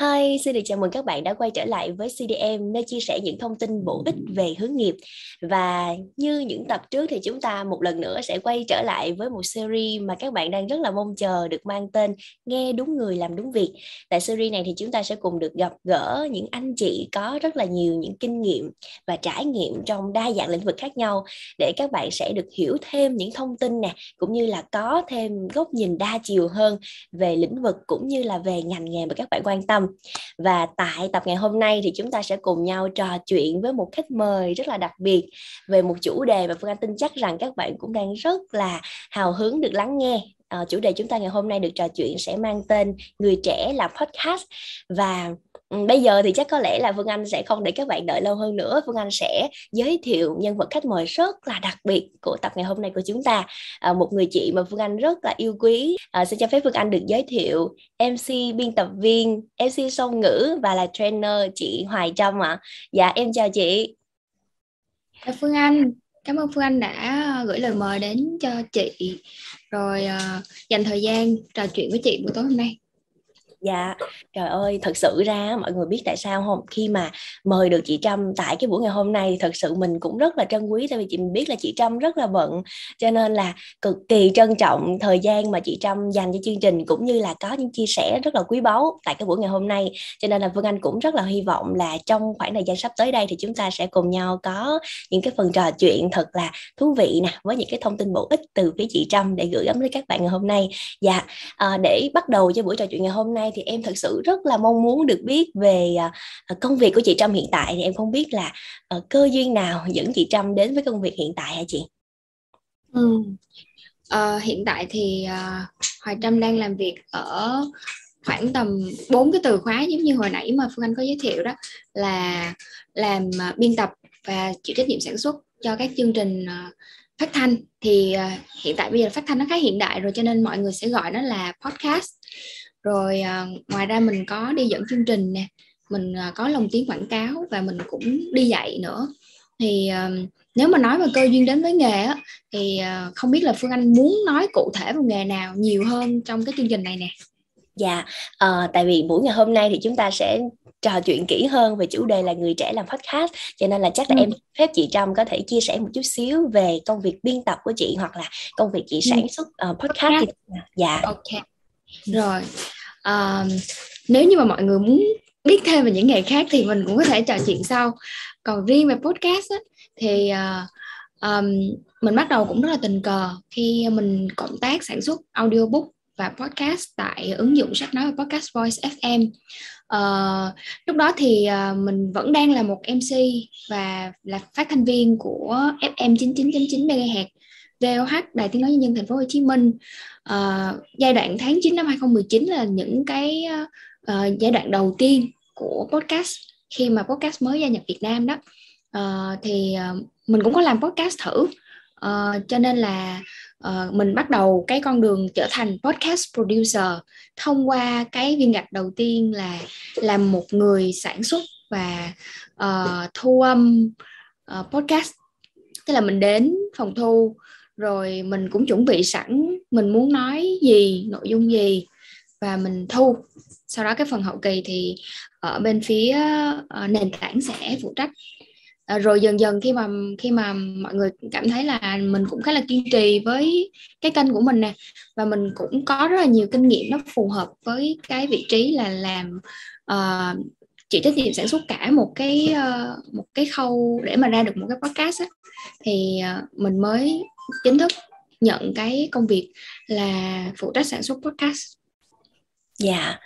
Hi, xin được chào mừng các bạn đã quay trở lại với CDM nơi chia sẻ những thông tin bổ ích về hướng nghiệp và như những tập trước thì chúng ta một lần nữa sẽ quay trở lại với một series mà các bạn đang rất là mong chờ được mang tên nghe đúng người làm đúng việc. Tại series này thì chúng ta sẽ cùng được gặp gỡ những anh chị có rất là nhiều những kinh nghiệm và trải nghiệm trong đa dạng lĩnh vực khác nhau để các bạn sẽ được hiểu thêm những thông tin nè cũng như là có thêm góc nhìn đa chiều hơn về lĩnh vực cũng như là về ngành nghề mà các bạn quan tâm và tại tập ngày hôm nay thì chúng ta sẽ cùng nhau trò chuyện với một khách mời rất là đặc biệt về một chủ đề mà Phương Anh tin chắc rằng các bạn cũng đang rất là hào hứng được lắng nghe à, chủ đề chúng ta ngày hôm nay được trò chuyện sẽ mang tên người trẻ làm podcast. Và ừ, bây giờ thì chắc có lẽ là Phương Anh sẽ không để các bạn đợi lâu hơn nữa. Phương Anh sẽ giới thiệu nhân vật khách mời rất là đặc biệt của tập ngày hôm nay của chúng ta. À, một người chị mà Phương Anh rất là yêu quý. À, xin cho phép Phương Anh được giới thiệu MC biên tập viên MC song ngữ và là trainer chị Hoài Trâm ạ. À. dạ em chào chị. Phương Anh cảm ơn Phương Anh đã ờ, gửi lời mời đến cho chị. Rồi uh, dành thời gian trò chuyện với chị buổi tối hôm nay. Dạ, trời ơi, thật sự ra mọi người biết tại sao không? Khi mà mời được chị Trâm tại cái buổi ngày hôm nay thật sự mình cũng rất là trân quý tại vì chị mình biết là chị Trâm rất là bận cho nên là cực kỳ trân trọng thời gian mà chị Trâm dành cho chương trình cũng như là có những chia sẻ rất là quý báu tại cái buổi ngày hôm nay. Cho nên là vương Anh cũng rất là hy vọng là trong khoảng thời gian sắp tới đây thì chúng ta sẽ cùng nhau có những cái phần trò chuyện thật là thú vị nè với những cái thông tin bổ ích từ phía chị Trâm để gửi gắm đến các bạn ngày hôm nay. Dạ, à, để bắt đầu cho buổi trò chuyện ngày hôm nay thì em thật sự rất là mong muốn được biết về à, à, công việc của chị Trâm hiện tại thì em không biết là ờ, cơ duyên nào dẫn chị Trâm đến với công việc hiện tại hả chị? Ừ. À, hiện tại thì à, Hoài Trâm đang làm việc ở khoảng tầm bốn cái từ khóa giống như hồi nãy mà Phương Anh có giới thiệu đó là làm à, biên tập và chịu trách nhiệm sản xuất cho các chương trình phát thanh thì uh, hiện tại bây giờ phát thanh nó khá hiện đại rồi cho nên mọi người sẽ gọi nó là podcast rồi à, ngoài ra mình có đi dẫn chương trình nè mình à, có lồng tiếng quảng cáo và mình cũng đi dạy nữa thì à, nếu mà nói về cơ duyên đến với nghề á, thì à, không biết là phương anh muốn nói cụ thể về nghề nào nhiều hơn trong cái chương trình này nè dạ uh, tại vì buổi ngày hôm nay thì chúng ta sẽ trò chuyện kỹ hơn về chủ đề là người trẻ làm podcast cho nên là chắc là ừ. em phép chị Trâm có thể chia sẻ một chút xíu về công việc biên tập của chị hoặc là công việc chị ừ. sản xuất uh, podcast. Thì... dạ ok rồi à, nếu như mà mọi người muốn biết thêm về những nghề khác thì mình cũng có thể trò chuyện sau. Còn riêng về podcast á, thì uh, um, mình bắt đầu cũng rất là tình cờ khi mình cộng tác sản xuất audiobook và podcast tại ứng dụng sách nói và podcast voice fm uh, ờ, lúc đó thì uh, mình vẫn đang là một mc và là phát thanh viên của fm 99.9 MHz VOH Đài Tiếng nói nhân dân Thành phố Hồ Chí Minh. Uh, giai đoạn tháng 9 năm 2019 là những cái uh, giai đoạn đầu tiên của podcast khi mà podcast mới gia nhập Việt Nam đó. Uh, thì uh, mình cũng có làm podcast thử. Uh, cho nên là uh, mình bắt đầu cái con đường trở thành podcast producer thông qua cái viên gạch đầu tiên là làm một người sản xuất và uh, thu âm uh, podcast. Tức là mình đến phòng thu rồi mình cũng chuẩn bị sẵn mình muốn nói gì nội dung gì và mình thu. Sau đó cái phần hậu kỳ thì ở bên phía ờ, nền tảng sẽ phụ trách. À, rồi dần dần khi mà khi mà mọi người cảm thấy là mình cũng khá là kiên trì với cái kênh của mình nè và mình cũng có rất là nhiều kinh nghiệm nó phù hợp với cái vị trí là làm ờ, uh, chịu trách nhiệm sản xuất cả một cái uh, một cái khâu để mà ra được một cái podcast á, thì uh, mình mới chính thức nhận cái công việc là phụ trách sản xuất podcast. Dạ. Yeah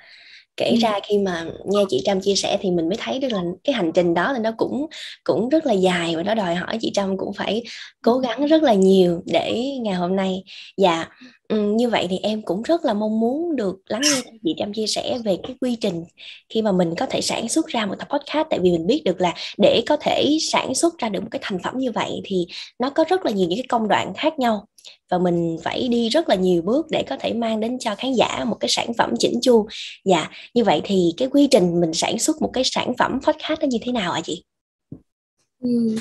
kể ra khi mà nghe chị Trâm chia sẻ thì mình mới thấy được là cái hành trình đó là nó cũng cũng rất là dài và nó đòi hỏi chị Trâm cũng phải cố gắng rất là nhiều để ngày hôm nay. Dạ Ừ, như vậy thì em cũng rất là mong muốn được lắng nghe chị Trâm chia sẻ về cái quy trình khi mà mình có thể sản xuất ra một tập podcast. Tại vì mình biết được là để có thể sản xuất ra được một cái thành phẩm như vậy thì nó có rất là nhiều những cái công đoạn khác nhau và mình phải đi rất là nhiều bước để có thể mang đến cho khán giả một cái sản phẩm chỉnh chu. Dạ như vậy thì cái quy trình mình sản xuất một cái sản phẩm podcast nó như thế nào ạ chị? Ừ.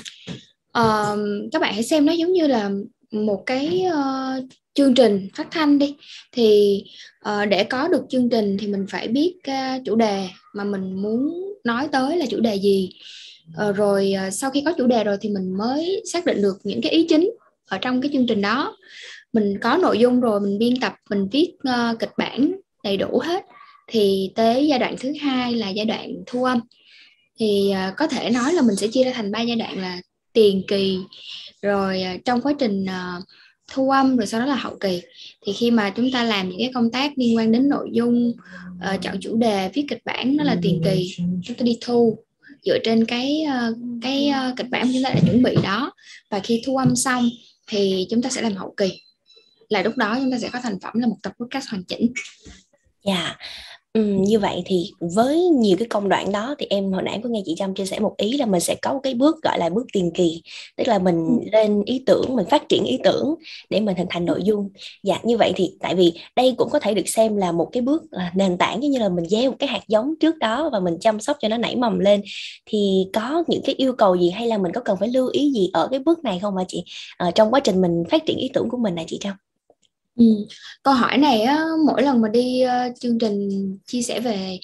uh, các bạn hãy xem nó giống như là một cái uh, chương trình phát thanh đi. Thì uh, để có được chương trình thì mình phải biết uh, chủ đề mà mình muốn nói tới là chủ đề gì. Uh, rồi uh, sau khi có chủ đề rồi thì mình mới xác định được những cái ý chính ở trong cái chương trình đó mình có nội dung rồi mình biên tập mình viết uh, kịch bản đầy đủ hết. Thì tới giai đoạn thứ hai là giai đoạn thu âm. Thì uh, có thể nói là mình sẽ chia ra thành ba giai đoạn là tiền kỳ rồi uh, trong quá trình uh, thu âm rồi sau đó là hậu kỳ. Thì khi mà chúng ta làm những cái công tác liên quan đến nội dung uh, chọn chủ đề viết kịch bản đó là tiền kỳ chúng ta đi thu. Dựa trên cái uh, cái uh, kịch bản chúng ta đã chuẩn bị đó. Và khi thu âm xong thì chúng ta sẽ làm hậu kỳ là lúc đó chúng ta sẽ có thành phẩm là một tập podcast hoàn chỉnh. Dạ. Yeah. Ừ, như vậy thì với nhiều cái công đoạn đó thì em hồi nãy có nghe chị Trâm chia sẻ một ý là mình sẽ có một cái bước gọi là bước tiền kỳ. Tức là mình lên ý tưởng mình phát triển ý tưởng để mình hình thành nội dung. Dạ như vậy thì tại vì đây cũng có thể được xem là một cái bước là nền tảng giống như là mình gieo một cái hạt giống trước đó và mình chăm sóc cho nó nảy mầm lên. Thì có những cái yêu cầu gì hay là mình có cần phải lưu ý gì ở cái bước này không hả chị? À, trong quá trình mình phát triển ý tưởng của mình này chị Trâm Ừ. Câu hỏi này á, mỗi lần mà đi uh, chương trình chia sẻ về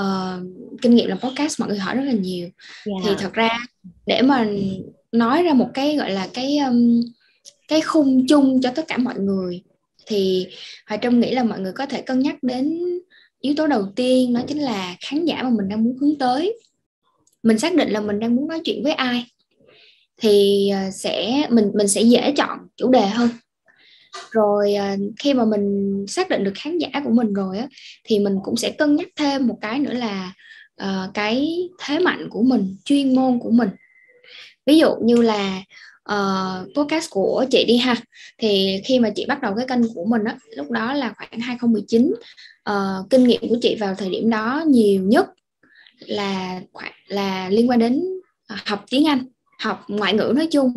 uh, kinh nghiệm làm podcast mọi người hỏi rất là nhiều. Yeah. Thì dạ. thật ra để mà nói ra một cái gọi là cái um, cái khung chung cho tất cả mọi người thì Hoài Trâm nghĩ là mọi người có thể cân nhắc đến yếu tố đầu tiên đó chính là khán giả mà mình đang muốn hướng tới. Mình xác định là mình đang muốn nói chuyện với ai thì uh, sẽ mình mình sẽ dễ chọn chủ đề hơn rồi à, khi mà mình xác định được khán giả của mình rồi á thì mình cũng sẽ cân nhắc thêm một cái nữa là uh, cái thế mạnh của mình chuyên môn của mình. Ví dụ như là uh, podcast của chị đi ha thì khi mà chị bắt đầu cái kênh của mình á lúc đó là khoảng 2019 uh, ờ, kinh nghiệm của chị vào thời điểm đó nhiều nhất là là liên quan đến à, học tiếng Anh học ngoại ngữ nói chung.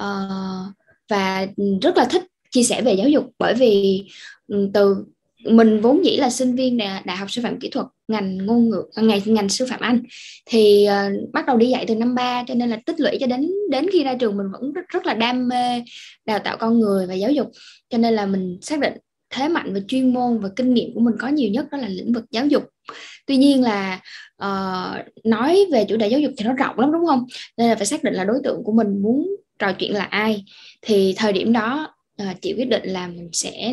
Uh, và rất là thích chia sẻ về giáo dục. Bởi vì ừ, từ mình vốn dĩ là sinh viên đại, đại học sư phạm kỹ thuật ngành ngôn ngữ à, ngành ngành sư phạm Anh thì uh, bắt đầu đi dạy từ năm 3 cho nên là tích lũy cho đến đến khi ra trường mình vẫn rất, rất là đam mê đào tạo con người và giáo dục. Cho nên là mình xác định thế mạnh và chuyên môn và kinh nghiệm của mình có nhiều nhất đó là lĩnh vực giáo dục. Tuy nhiên là uh, nói về chủ đề giáo dục thì nó rộng lắm đúng không? Nên là phải xác định là đối tượng của mình muốn trò chuyện là ai. Thì thời điểm đó à, chị quyết định là mình sẽ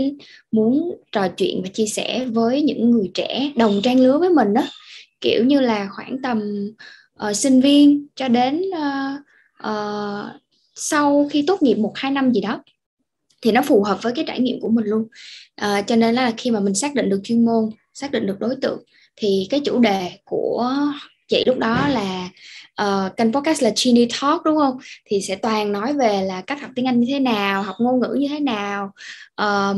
muốn trò chuyện và chia sẻ với những người trẻ đồng trang lứa với mình đó kiểu như là khoảng tầm uh, sinh viên cho đến uh, uh, sau khi tốt nghiệp một hai năm gì đó thì nó phù hợp với cái trải nghiệm của mình luôn. Uh, cho nên là khi mà mình xác định được chuyên môn xác định được đối tượng thì cái chủ đề của chị lúc đó là uh, kênh podcast là Chini Talk đúng không? Thì sẽ toàn nói về là cách học tiếng Anh như thế nào học ngôn ngữ như thế nào um,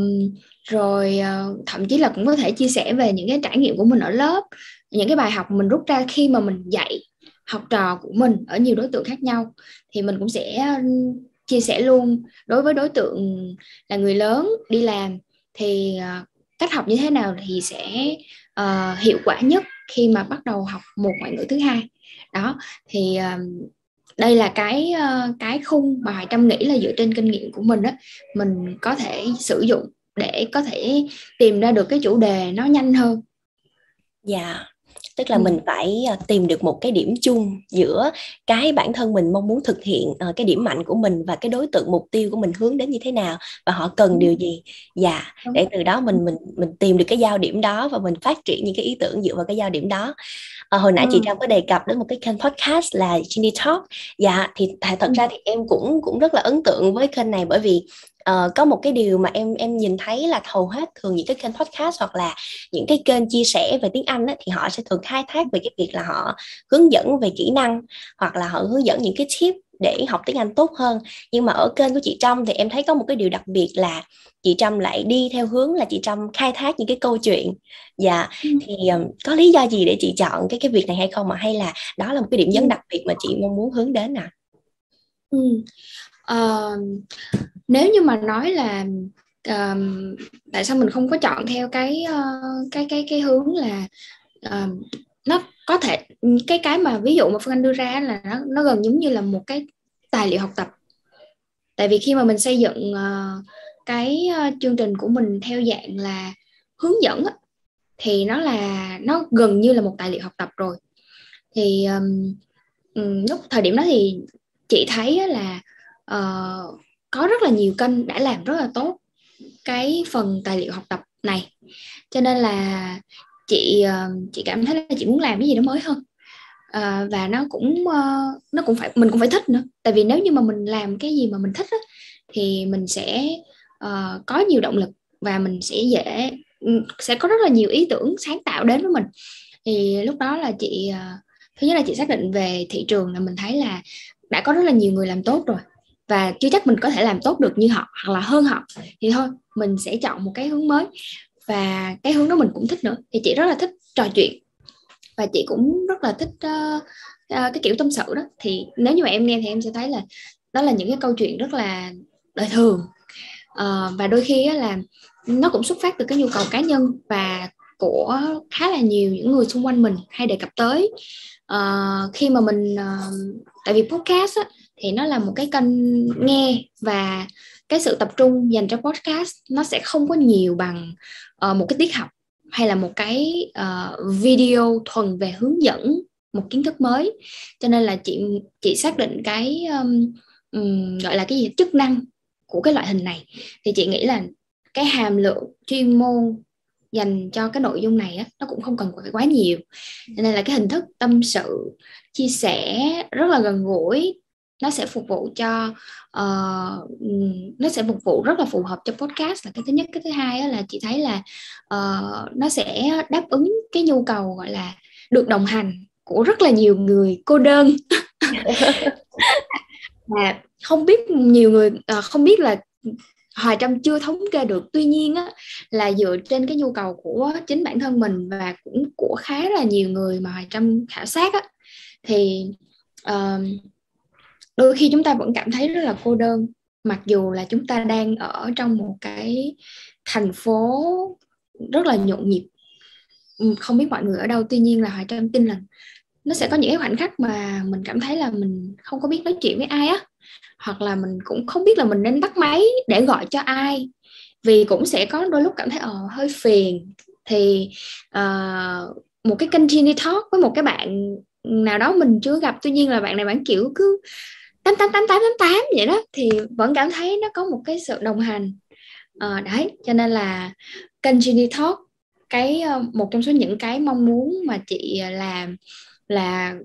rồi uh, thậm chí là cũng có thể chia sẻ về những cái trải nghiệm của mình ở lớp những cái bài học mình rút ra khi mà mình dạy học trò của mình ở nhiều đối tượng khác nhau. Thì mình cũng sẽ chia sẻ luôn đối với đối tượng là người lớn đi làm thì uh, cách học như thế nào thì sẽ uh, hiệu quả nhất khi mà bắt đầu học một ngoại ngữ thứ hai. Đó thì đây là cái uh, cái khung mà Hoài Trâm nghĩ là dựa trên kinh nghiệm của mình đó mình có thể sử dụng để có thể tìm ra được cái chủ đề nó nhanh hơn. Dạ tức là ừ. mình phải à, tìm được một cái điểm chung giữa cái bản thân mình mong muốn thực hiện uh, cái điểm mạnh của mình và cái đối tượng mục tiêu của mình hướng đến như thế nào và họ cần ừ. điều gì dạ để từ đó mình mình mình tìm được cái giao điểm đó và mình phát triển những cái ý tưởng dựa vào cái giao điểm đó à, hồi nãy ừ. chị Trang có đề cập đến một cái kênh podcast là Ginny Talk dạ thì thật ra thì em cũng cũng rất là ấn tượng với kênh này bởi vì uh, có một cái điều mà em em nhìn thấy là hầu hết thường những cái kênh podcast hoặc là những cái kênh chia sẻ về tiếng Anh á, thì họ sẽ thường khai thác về cái việc là họ hướng dẫn về kỹ năng hoặc là họ hướng dẫn những cái tip để học tiếng Anh tốt hơn nhưng mà ở kênh của chị Trâm thì em thấy có một cái điều đặc biệt là chị Trâm lại đi theo hướng là chị Trâm khai thác những cái câu chuyện dạ ừ. thì um, có lý do gì để chị chọn cái cái việc này hay không mà hay là đó là một cái điểm nhấn ừ. đặc biệt mà chị mong muốn hướng đến à ừ. uh, nếu như mà nói là um, tại sao mình không có chọn theo cái uh, cái cái cái hướng là uh, nó có thể cái cái mà ví dụ mà phương anh đưa ra là nó nó gần giống như là một cái tài liệu học tập. Tại vì khi mà mình xây dựng uh, cái uh, chương trình của mình theo dạng là hướng dẫn á, thì nó là nó gần như là một tài liệu học tập rồi. Thì um, lúc thời điểm đó thì chị thấy là uh, có rất là nhiều kênh đã làm rất là tốt cái phần tài liệu học tập này. Cho nên là chị ờ, chị cảm thấy là chị muốn làm cái gì đó mới hơn. À, và nó cũng ờ, nó cũng phải mình cũng phải thích nữa. Tại vì nếu như mà mình làm cái gì mà mình thích á, thì mình sẽ uh, có nhiều động lực và mình sẽ dễ ừ, sẽ có rất là nhiều ý tưởng sáng tạo đến với mình. Thì lúc đó là chị uh, thứ nhất là chị xác định về thị trường là mình thấy là đã có rất là nhiều người làm tốt rồi và chưa chắc mình có thể làm tốt được như họ hoặc là hơn họ. Thì thôi mình sẽ chọn một cái hướng mới. Và cái hướng đó mình cũng thích nữa. Thì chị rất là thích trò chuyện. Và chị cũng rất là thích uh, uh, cái kiểu tâm sự đó. Thì nếu như mà em nghe thì em sẽ thấy là đó là những cái câu chuyện rất là đời thường. Uh, và đôi khi là nó cũng xuất phát từ cái nhu cầu cá nhân và của khá là nhiều những người xung quanh mình hay đề cập tới uh, khi mà mình uh, tại vì podcast á, thì nó là một cái kênh nghe và cái sự tập trung dành cho podcast nó sẽ không có nhiều bằng uh, một cái tiết học hay là một cái uh, video thuần về hướng dẫn một kiến thức mới. Cho nên là chị chị xác định cái um, um, gọi là cái gì? Chức năng của cái loại hình này. Thì chị nghĩ là cái hàm lượng chuyên môn dành cho cái nội dung này á, nó cũng không cần phải quá nhiều. Cho nên là cái hình thức tâm sự chia sẻ rất là gần gũi nó sẽ phục vụ cho uh, nó sẽ phục vụ rất là phù hợp cho podcast. Là cái thứ nhất cái thứ hai là chị thấy là uh, nó sẽ đáp ứng cái nhu cầu gọi là được đồng hành của rất là nhiều người cô đơn. Và không biết nhiều người uh, không biết là Hoài Trâm chưa thống kê được tuy nhiên á, là dựa trên cái nhu cầu của chính bản thân mình và cũng của khá là nhiều người mà Hoài Trâm khảo sát á, thì uh, đôi khi chúng ta vẫn cảm thấy rất là cô đơn mặc dù là chúng ta đang ở trong một cái thành phố rất là nhộn nhịp. Không biết mọi người ở đâu tuy nhiên là hoài trâm tin là nó sẽ có những cái khoảnh khắc mà mình cảm thấy là mình không có biết nói chuyện với ai á hoặc là mình cũng không biết là mình nên bắt máy để gọi cho ai. Vì cũng sẽ có đôi lúc cảm thấy ờ hơi phiền. Thì uh, một cái kênh Genie Talk với một cái bạn nào đó mình chưa gặp tuy nhiên là bạn này bạn kiểu cứ tám tám tám tám tám tám vậy đó thì vẫn cảm thấy nó có một cái sự đồng hành. À, đấy cho nên là kênh Genie Talk cái ờ, một trong số những cái mong muốn mà chị làm là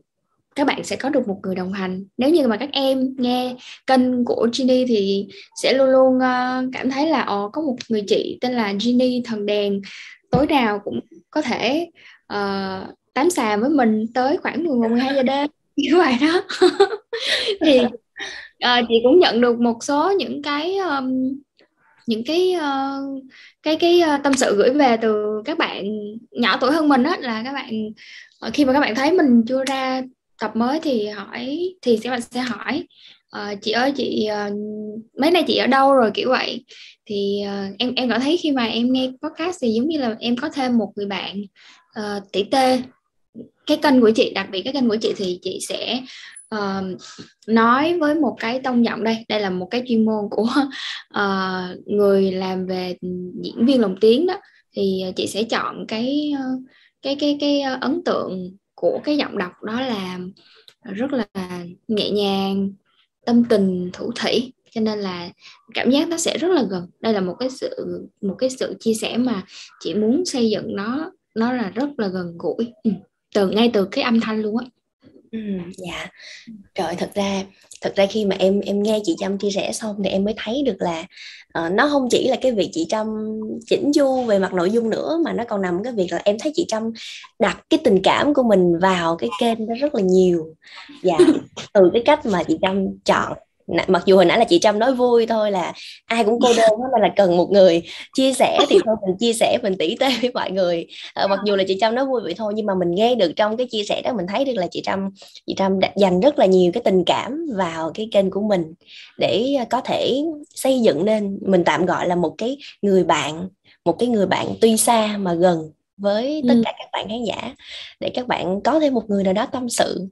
các bạn sẽ có được một người đồng hành. Nếu như mà các em nghe kênh của Ginny thì sẽ luôn luôn uh, cảm thấy là ồ có một người chị tên là Ginny thần đèn tối nào cũng có thể uh, tám xà với mình tới khoảng 11 12 giờ đêm như vậy đó. Thì uh, chị cũng nhận được một số những cái um, những cái uh, cái cái uh, tâm sự gửi về từ các bạn nhỏ tuổi hơn mình á là các bạn khi mà các bạn thấy mình chưa ra tập mới thì hỏi thì các bạn sẽ hỏi uh, chị ơi chị uh, mấy nay chị ở đâu rồi? Kiểu vậy. Thì uh, em em cảm thấy khi mà em nghe podcast thì giống như là em có thêm một người bạn uh, tỷ tê. Cái kênh của chị đặc biệt cái kênh của chị thì chị sẽ uh, nói với một cái tông giọng đây. Đây là một cái chuyên môn của uh, người làm về diễn viên lồng tiếng đó. Thì chị sẽ chọn cái cái cái cái ấn tượng của cái giọng đọc đó là rất là nhẹ nhàng tâm tình thủ thủy cho nên là cảm giác nó sẽ rất là gần. Đây là một cái sự một cái sự chia sẻ mà chị muốn xây dựng nó nó là rất là gần gũi. Ừ. từ ngay từ cái âm thanh luôn á. Ừ, dạ. Trời thật ra thật ra khi mà em em nghe chị Trâm chia sẻ xong thì em mới thấy được là uh, nó không chỉ là cái việc chị Trâm chỉnh chu về mặt nội dung nữa mà nó còn nằm cái việc là em thấy chị Trâm đặt cái tình cảm của mình vào cái kênh đó rất là nhiều. Dạ từ cái cách mà chị Trâm chọn mặc dù hồi nãy là chị Trâm nói vui thôi là ai cũng cô đơn đó là cần một người chia sẻ thì thôi mình chia sẻ mình tỉ tê với mọi người. À, mặc dù là chị Trâm nói vui vậy thôi nhưng mà mình nghe được trong cái chia sẻ đó mình thấy được là chị Trâm chị Trâm đã dành rất là nhiều cái tình cảm vào cái kênh của mình để ờ, có thể xây dựng nên mình tạm gọi là một cái người bạn một cái người bạn tuy xa mà gần với tất cả các bạn khán giả để các bạn có thêm một người nào đó tâm sự.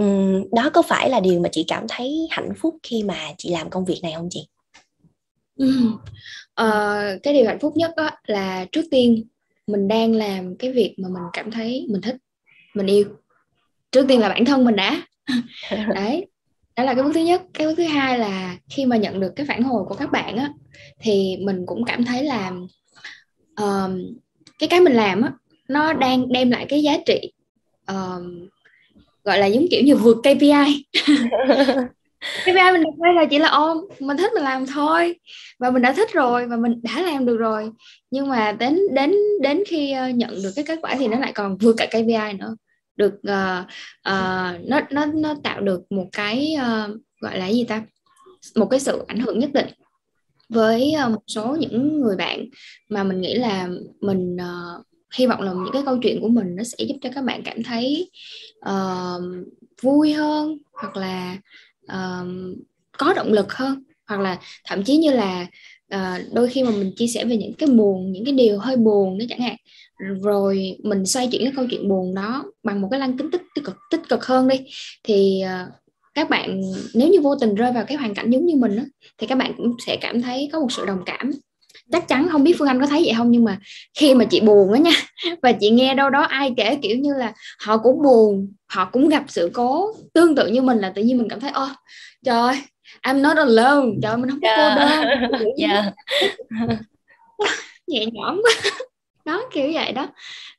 Uhm, đó có phải là điều mà chị cảm thấy hạnh phúc khi mà chị làm công việc này không chị? Ừ. ờ, cái điều hạnh phúc nhất đó là trước tiên mình đang làm cái việc mà mình cảm thấy mình thích mình yêu. Trước tiên là bản thân mình đã. Đấy đó là cái bước thứ nhất. Cái bước thứ hai là khi mà nhận được cái phản hồi của các bạn á thì mình cũng cảm thấy là uh, cái cái mình làm á nó đang đem lại cái giá trị uh, gọi là giống kiểu như vượt KPI KPI mình đặt ra là chỉ là ôm mình thích mình làm thôi. Và mình đã thích rồi và mình đã làm được rồi. Nhưng mà đến đến đến khi uh, nhận được cái kết quả thì nó lại còn vượt cả KPI nữa. Được uh, uh, nó nó nó tạo được một cái uh, gọi là gì ta? Một cái sự ảnh hưởng nhất định với ờ, một số những người bạn mà mình nghĩ là mình uh, hy vọng là những cái câu chuyện của mình nó sẽ giúp cho các bạn cảm thấy uh, vui hơn hoặc là uh, có động lực hơn. Hoặc là thậm chí như là uh, đôi khi mà mình chia sẻ về những cái buồn những cái điều hơi buồn đó chẳng hạn rồi mình xoay chuyển cái câu chuyện buồn đó bằng một cái lăng kính tích, tích cực tích cực hơn đi thì uh, các bạn nếu như vô tình rơi vào cái hoàn cảnh giống như mình đó, thì các bạn cũng sẽ cảm thấy có một sự đồng cảm. Chắc chắn không biết phương anh có thấy vậy không nhưng mà khi mà chị buồn á nha và chị nghe đâu đó ai kể kiểu như là họ cũng buồn họ cũng gặp sự cố tương tự như mình là tự nhiên mình cảm thấy ô trời I'm not alone. Trời mình không có cô đơn. Yeah. nhẹ nhõm. Đó kiểu vậy đó.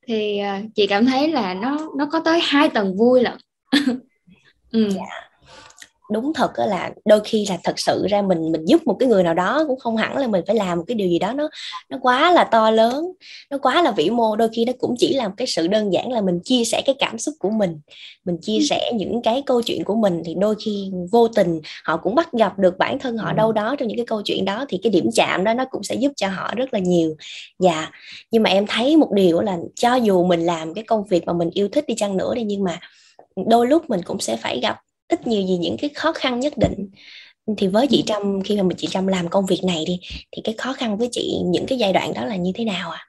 Thì uh, chị cảm thấy là nó nó có tới hai tầng vui lận. Ừ. yeah đúng thật là đôi khi là thật sự ra mình mình giúp một cái người nào đó cũng không hẳn là mình phải làm một cái điều gì đó nó nó quá là to lớn nó quá là vĩ mô. Đôi khi nó cũng chỉ là một cái sự đơn giản là mình chia sẻ cái cảm xúc của mình mình chia sẻ những cái câu chuyện của mình thì đôi khi vô tình họ cũng bắt gặp được bản thân họ đâu đó trong những cái câu chuyện đó thì cái điểm chạm đó nó cũng sẽ giúp cho họ rất là nhiều. Dạ nhưng mà em thấy một điều là cho dù mình làm cái công việc mà mình yêu thích đi chăng nữa đi nhưng mà đôi lúc mình cũng sẽ phải gặp ít nhiều gì những cái khó khăn nhất định. Thì với chị Trâm khi mà chị Trâm làm công việc này đi thì cái khó khăn với chị những cái giai đoạn đó là như thế nào à?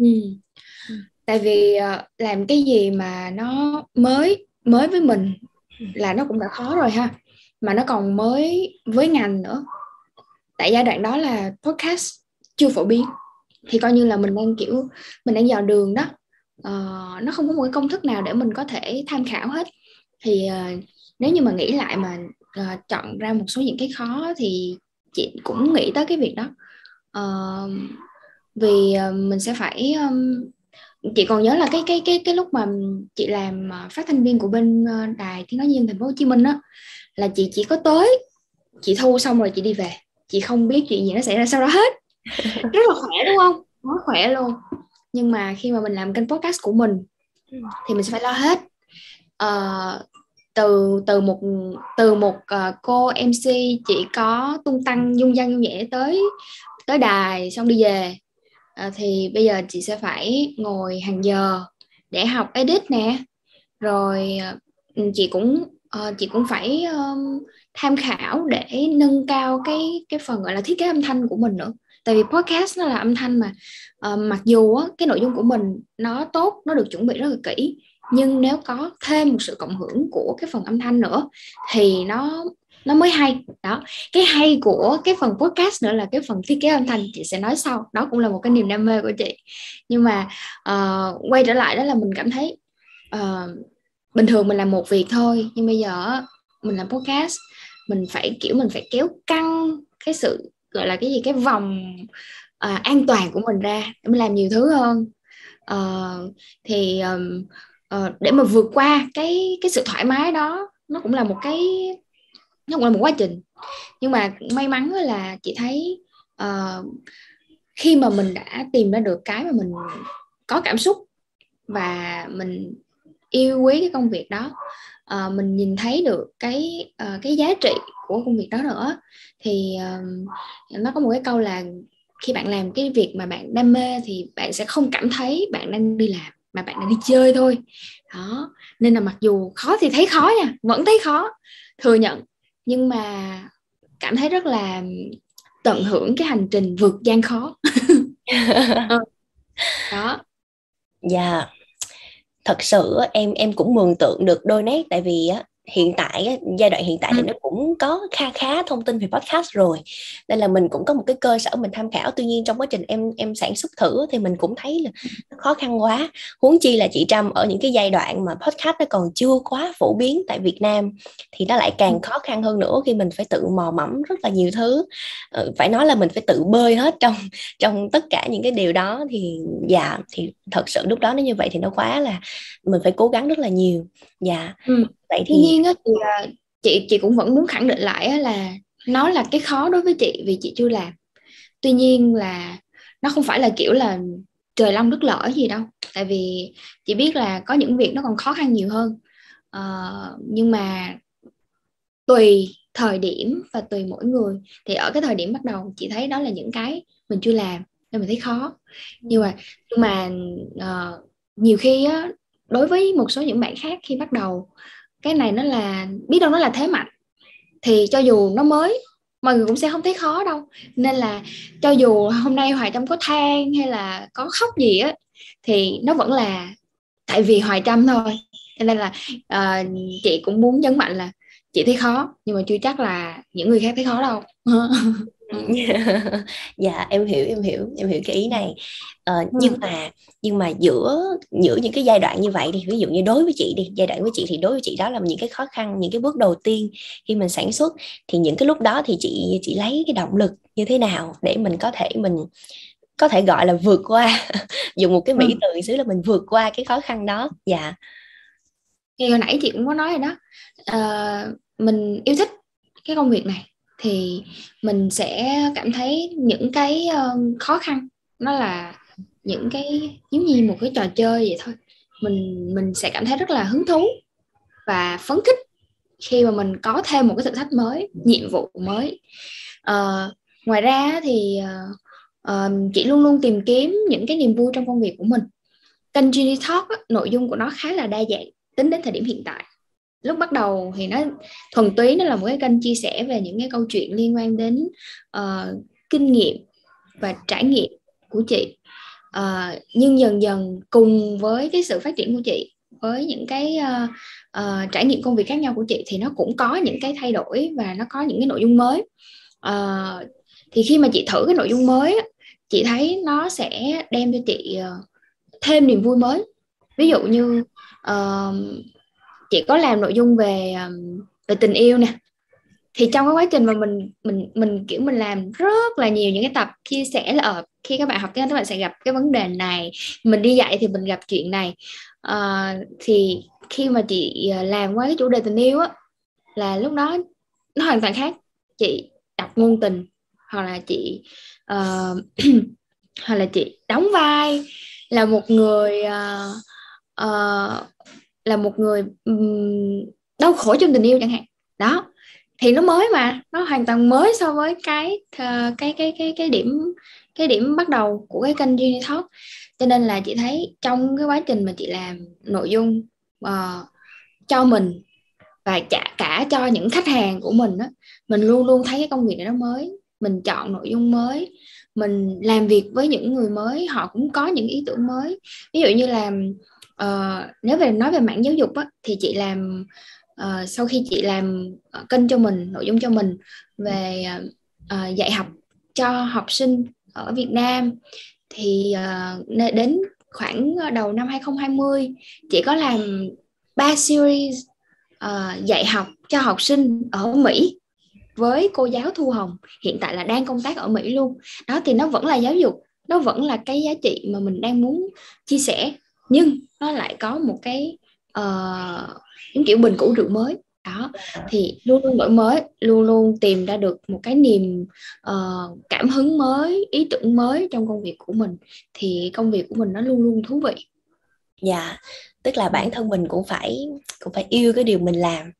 Ừ. Tại vì uh, làm cái gì mà nó mới mới với mình là nó cũng đã khó rồi ha. Mà nó còn mới với ngành nữa. Tại giai đoạn đó là podcast chưa phổ biến. Thì coi như là mình đang kiểu mình đang dò đường đó. Uh, nó không có một cái công thức nào để mình có thể tham khảo hết. Thì uh, nếu như mà nghĩ lại mà uh, chọn ra một số những cái khó thì chị cũng nghĩ tới cái việc đó. Uh, vì uh, mình sẽ phải um, chị còn nhớ là cái cái cái cái lúc mà chị làm phát thanh viên của bên đài tiếng nói nhiên thành phố Hồ Chí Minh á là chị chỉ có tới chị thu xong rồi chị đi về. Chị không biết chuyện gì nó xảy ra sau đó hết. Rất là khỏe đúng không? Quá khỏe luôn. Nhưng mà khi mà mình làm kênh podcast của mình thì mình sẽ phải lo hết. Uh, từ từ một từ một uh, cô MC chỉ có tung tăng dung dăng dung nhẹ tới tới đài xong đi về. Uh, thì bây giờ chị sẽ phải ngồi hàng giờ để học edit nè. Rồi uh, chị cũng uh, chị cũng phải um, tham khảo để nâng cao cái cái phần gọi là thiết kế âm thanh của mình nữa. Tại vì podcast nó là âm thanh mà uh, mặc dù á, cái nội dung của mình nó tốt nó được chuẩn bị rất là kỹ nhưng nếu có thêm một sự cộng hưởng của cái phần âm thanh nữa thì nó nó mới hay. Đó cái hay của cái phần podcast nữa là cái phần thiết kế âm thanh chị sẽ nói sau. Đó cũng là một cái niềm đam mê của chị. Nhưng mà uh, quay trở lại đó là mình cảm thấy uh, bình thường mình làm một việc thôi nhưng bây giờ mình làm podcast mình phải kiểu mình phải kéo căng cái sự gọi là cái gì cái vòng à, an toàn của mình ra để mình làm nhiều thứ hơn. À, thì um, để mà vượt qua cái cái sự thoải mái đó nó cũng là một cái nó cũng là một quá trình. Nhưng mà may mắn là chị thấy uh, khi mà mình đã tìm ra được cái mà mình có cảm xúc và mình yêu quý cái công việc đó uh, mình nhìn thấy được cái uh, cái giá trị của công việc đó nữa thì uh, nó có một cái câu là khi bạn làm cái việc mà bạn đam mê thì bạn sẽ không cảm thấy bạn đang đi làm mà bạn đang đi chơi thôi. Đó nên là mặc dù khó thì thấy khó nha vẫn thấy khó thừa nhận. Nhưng mà cảm thấy rất là tận hưởng cái hành trình vượt gian khó. Ờ. đó. Dạ. Thật sự em em cũng mường tượng được đôi nét tại vì á hiện tại giai đoạn hiện tại thì nó cũng có kha khá thông tin về podcast rồi. Nên là mình cũng có một cái cơ sở mình tham khảo. Tuy nhiên trong quá trình em em sản xuất thử thì mình cũng thấy là nó khó khăn quá. Huống chi là chị Trâm ở những cái giai đoạn mà podcast nó còn chưa quá phổ biến tại Việt Nam thì nó lại càng khó khăn hơn nữa khi mình phải tự mò mẫm rất là nhiều thứ. Ờ, phải nói là mình phải tự bơi hết trong trong tất cả những cái điều đó thì dạ thì thật sự lúc đó nó như vậy thì nó quá là mình phải cố gắng rất là nhiều dạ. Ừ. Vậy thì tuy nhiên á thì chị chị cũng vẫn muốn khẳng định lại là nó là cái khó đối với chị vì chị chưa làm. Tuy nhiên là nó không phải là kiểu là trời long đất lỡ gì đâu. Tại vì chị biết là có những việc nó còn khó khăn nhiều hơn. Uh, nhưng mà tùy thời điểm và tùy mỗi người. Thì ở cái thời điểm bắt đầu chị thấy đó là những cái mình chưa làm nên mình thấy khó. Nhưng mà nhưng mà uh, nhiều khi á đối với một số những bạn khác khi bắt đầu cái này nó là biết đâu nó là thế mạnh thì cho dù nó mới mọi người cũng sẽ không thấy khó đâu. Nên là cho dù hôm nay hoài trâm có than hay là có khóc gì á thì nó vẫn là tại vì hoài trâm thôi. Cho nên là uh, chị cũng muốn nhấn mạnh là chị thấy khó nhưng mà chưa chắc là những người khác thấy khó đâu. dạ em hiểu em hiểu em hiểu cái ý này ờ, ừ. nhưng mà nhưng mà giữa giữa những cái giai đoạn như vậy đi ví dụ như đối với chị đi giai đoạn với chị thì đối với chị đó là những cái khó khăn những cái bước đầu tiên khi mình sản xuất thì những cái lúc đó thì chị chị lấy cái động lực như thế nào để mình có thể mình có thể gọi là vượt qua dùng một cái mỹ ừ. từ xíu là mình vượt qua cái khó khăn đó dạ thì hồi nãy chị cũng có nói rồi đó à, mình yêu thích cái công việc này thì mình sẽ cảm thấy những cái uh, khó khăn nó là những cái giống như một cái trò chơi vậy thôi. Mình mình sẽ cảm thấy rất là hứng thú và phấn khích khi mà mình có thêm một cái thử thách mới nhiệm vụ mới. Uh, ngoài ra thì uh, uh, chị luôn luôn tìm kiếm những cái niềm vui trong công việc của mình. Kênh Genie Talk nội dung của nó khá là đa dạng tính đến thời điểm hiện tại lúc bắt đầu thì nó thuần túy nó là một cái kênh chia sẻ về những cái câu chuyện liên quan đến uh, kinh nghiệm và trải nghiệm của chị. Uh, nhưng dần dần cùng với cái sự phát triển của chị với những cái uh, uh, trải nghiệm công việc khác nhau của chị thì nó cũng có những cái thay đổi và nó có những cái nội dung mới. Uh, thì khi mà chị thử cái nội dung mới chị thấy nó sẽ đem cho chị uh, thêm niềm vui mới. Ví dụ như uh, chị có làm nội dung về về tình yêu nè. Thì trong cái quá trình mà mình mình mình kiểu mình làm rất là nhiều những cái tập chia sẻ là ở khi các bạn học tiếng Anh các bạn sẽ gặp cái vấn đề này mình đi dạy thì mình gặp chuyện này. À, thì khi mà chị ờ, làm qua cái chủ đề tình yêu á là lúc đó nó hoàn toàn khác. Chị đọc ngôn tình hoặc là chị uh, hoặc là chị đóng vai là một người uh, uh, là một người um, đau khổ trong tình yêu chẳng hạn. Đó. Thì nó mới mà nó hoàn toàn mới so với cái uh, cái cái cái cái điểm cái điểm bắt đầu của cái kênh Genie Talk. Cho nên là chị thấy trong cái quá trình mà chị làm nội dung uh, cho mình và cả cả cho những khách hàng của mình đó, mình luôn luôn thấy cái công việc này nó mới. Mình chọn nội dung mới mình làm việc với những người mới họ cũng có những ý tưởng mới. Ví dụ như là Ờ, uh, nếu về nói về mảng giáo dục á, thì chị làm uh, sau khi chị làm uh, kênh cho mình nội dung cho mình về uh, dạy học cho học sinh ở Việt Nam thì uh, đến khoảng đầu năm 2020 chị có làm ba series uh, dạy học cho học sinh ở Mỹ với cô giáo Thu Hồng. Hiện tại là đang công tác ở Mỹ luôn. Đó thì nó vẫn là giáo dục nó vẫn là cái giá trị mà mình đang muốn chia sẻ. Nhưng nó lại có một cái uh, những kiểu bình cũ rượu mới. Đó thì luôn luôn đổi mới luôn luôn tìm ra được một cái niềm uh, cảm hứng mới ý tưởng mới trong công việc của mình. Thì công việc của mình nó luôn luôn thú vị dạ. Tức là bản thân mình cũng phải cũng phải yêu cái điều mình làm.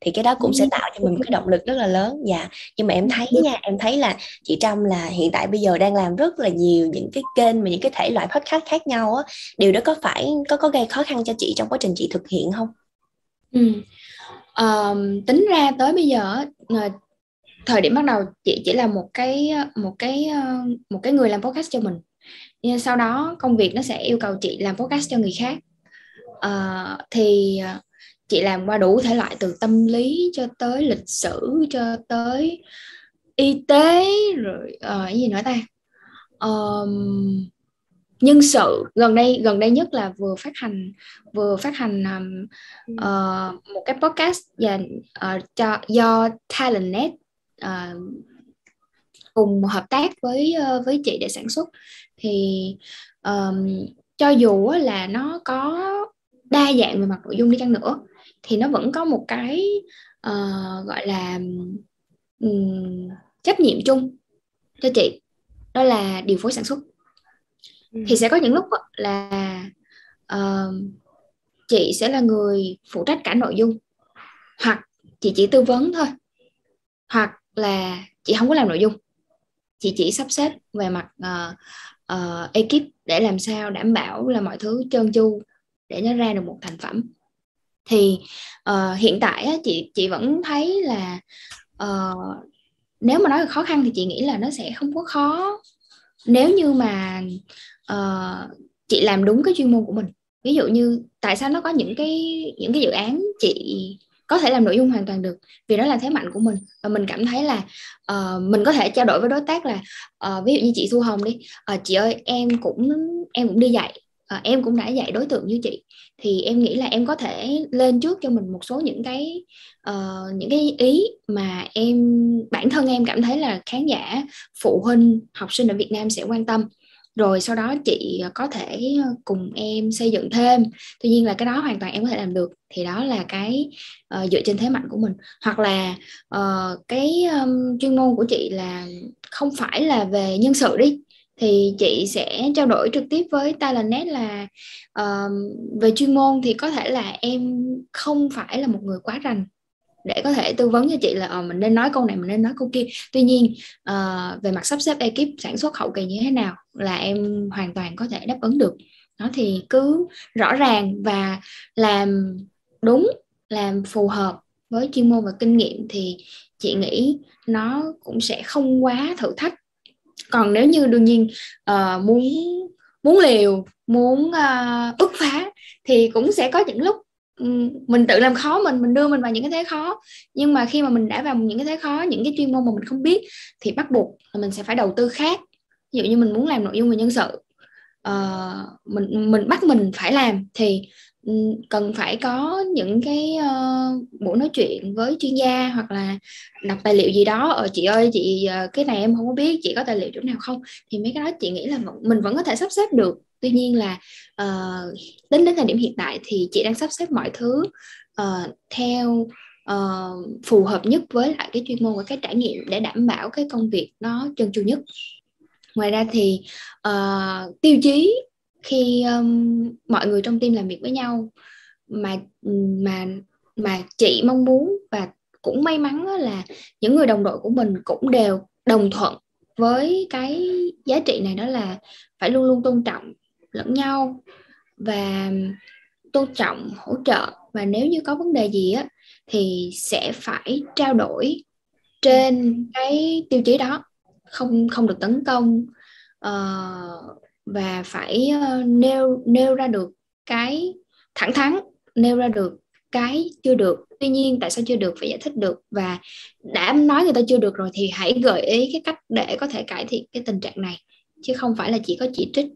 Thì cái đó cũng sẽ tạo cho mình một cái động lực rất là lớn. Dạ. Nhưng mà em thấy nha em thấy là chị Trâm là hiện tại bây giờ đang làm rất là nhiều những cái kênh và những cái thể loại podcast khác nhau á. Điều đó có phải có có gây khó khăn cho chị trong quá trình chị thực hiện không? Ừ. um, tính ra tới bây giờ thời điểm bắt đầu chị chỉ là một cái một cái một cái người làm podcast cho mình sau đó công việc nó sẽ yêu cầu chị làm podcast cho người khác. Uh, thì ờ, chị làm qua đủ thể loại từ tâm lý cho tới lịch sử cho tới y tế rồi uh, cái gì nữa ta? Um, nhân sự. Gần đây gần đây nhất là vừa phát hành vừa phát hành um, uh, một cái podcast dành uh, cho do Talentnet uh, cùng hợp tác với uh, với chị để sản xuất. Thì um, cho dù là nó có đa dạng về mặt nội dung đi chăng nữa thì nó vẫn có một cái uh, gọi là um, trách nhiệm chung cho chị. Đó là điều phối sản xuất. Ừ. thì sẽ có những lúc là uh, chị sẽ là người phụ trách cả nội dung. Hoặc chị chỉ tư vấn thôi. Hoặc là chị không có làm nội dung. Chị chỉ sắp xếp về mặt uh, uh, ekip để làm sao đảm bảo là mọi thứ trơn tru để nó ra được một thành phẩm. Thì uh, hiện tại á, chị chị vẫn thấy là uh, nếu mà nói là khó khăn thì chị nghĩ là nó sẽ không có khó. Nếu như mà uh, chị làm đúng cái chuyên môn của mình ví dụ như tại sao nó có những cái những cái dự án chị có thể làm nội dung hoàn toàn được vì đó là thế mạnh của mình. Và mình cảm thấy là uh, mình có thể trao đổi với đối tác là uh, ví dụ như chị Thu Hồng đi uh, chị ơi em cũng em cũng đi dạy uh, em cũng đã dạy đối tượng như chị thì em nghĩ là em có thể lên trước cho mình một số những cái uh, những cái ý mà em bản thân em cảm thấy là khán giả phụ huynh học sinh ở Việt Nam sẽ quan tâm rồi sau đó chị ờ, có thể ờ, cùng em xây dựng thêm. Tuy nhiên là cái đó hoàn toàn em có thể làm được thì đó là cái uh, dựa trên thế mạnh của mình. Hoặc là uh, cái um, chuyên môn của chị là không phải là về nhân sự đi thì chị sẽ trao đổi trực tiếp với Talentnet là uh, về chuyên môn thì có thể là em không phải là một người quá rành để có thể tư vấn cho chị là uh, mình nên nói câu này mình nên nói câu kia. Tuy nhiên uh, về mặt sắp xếp ekip sản xuất hậu kỳ như thế nào là em hoàn toàn có thể đáp ứng được. Nó thì cứ rõ ràng và làm đúng làm phù hợp với chuyên môn và kinh nghiệm thì chị nghĩ nó cũng sẽ không quá thử thách. Còn nếu như đương nhiên uh, muốn muốn liều muốn uh, bứt phá thì cũng sẽ có những lúc Ừ, mình tự làm khó mình mình đưa mình vào những cái thế khó. Nhưng mà khi mà mình đã vào những cái thế khó những cái chuyên môn mà mình không biết thì bắt buộc là mình sẽ phải đầu tư khác. Ví dụ như mình muốn làm nội dung về nhân sự uh, mình mình bắt mình phải làm thì ừ, cần phải có những cái uh, buổi nói chuyện với chuyên gia hoặc là đọc tài liệu gì đó. Ờ, chị ơi chị uh, cái này em không có biết chị có tài liệu chỗ nào không? Thì mấy cái đó chị nghĩ là mình vẫn có thể sắp xếp được tuy nhiên là ờ, uh, đến đến thời điểm hiện tại thì chị đang sắp xếp mọi thứ uh, theo uh, phù hợp nhất với lại cái chuyên môn và cái trải nghiệm để đảm bảo cái công việc nó chân chu nhất. Ngoài ra thì uh, tiêu chí khi um, mọi người trong team làm việc với nhau mà mà mà chị mong muốn và cũng may mắn là những người đồng đội của mình cũng đều đồng thuận với cái giá trị này đó là phải luôn luôn tôn trọng lẫn nhau và tôn trọng hỗ trợ. Và nếu như có vấn đề gì á thì sẽ phải trao đổi trên cái tiêu chí đó. Không không được tấn công uh, và phải uh, nêu nêu ra được cái thẳng thắn nêu ra được cái chưa được. Tuy nhiên tại sao chưa được? Phải giải thích được. Và đã nói người ta chưa được rồi thì hãy gợi ý cái cách để có thể cải thiện cái tình trạng này chứ không phải là chỉ có chỉ trích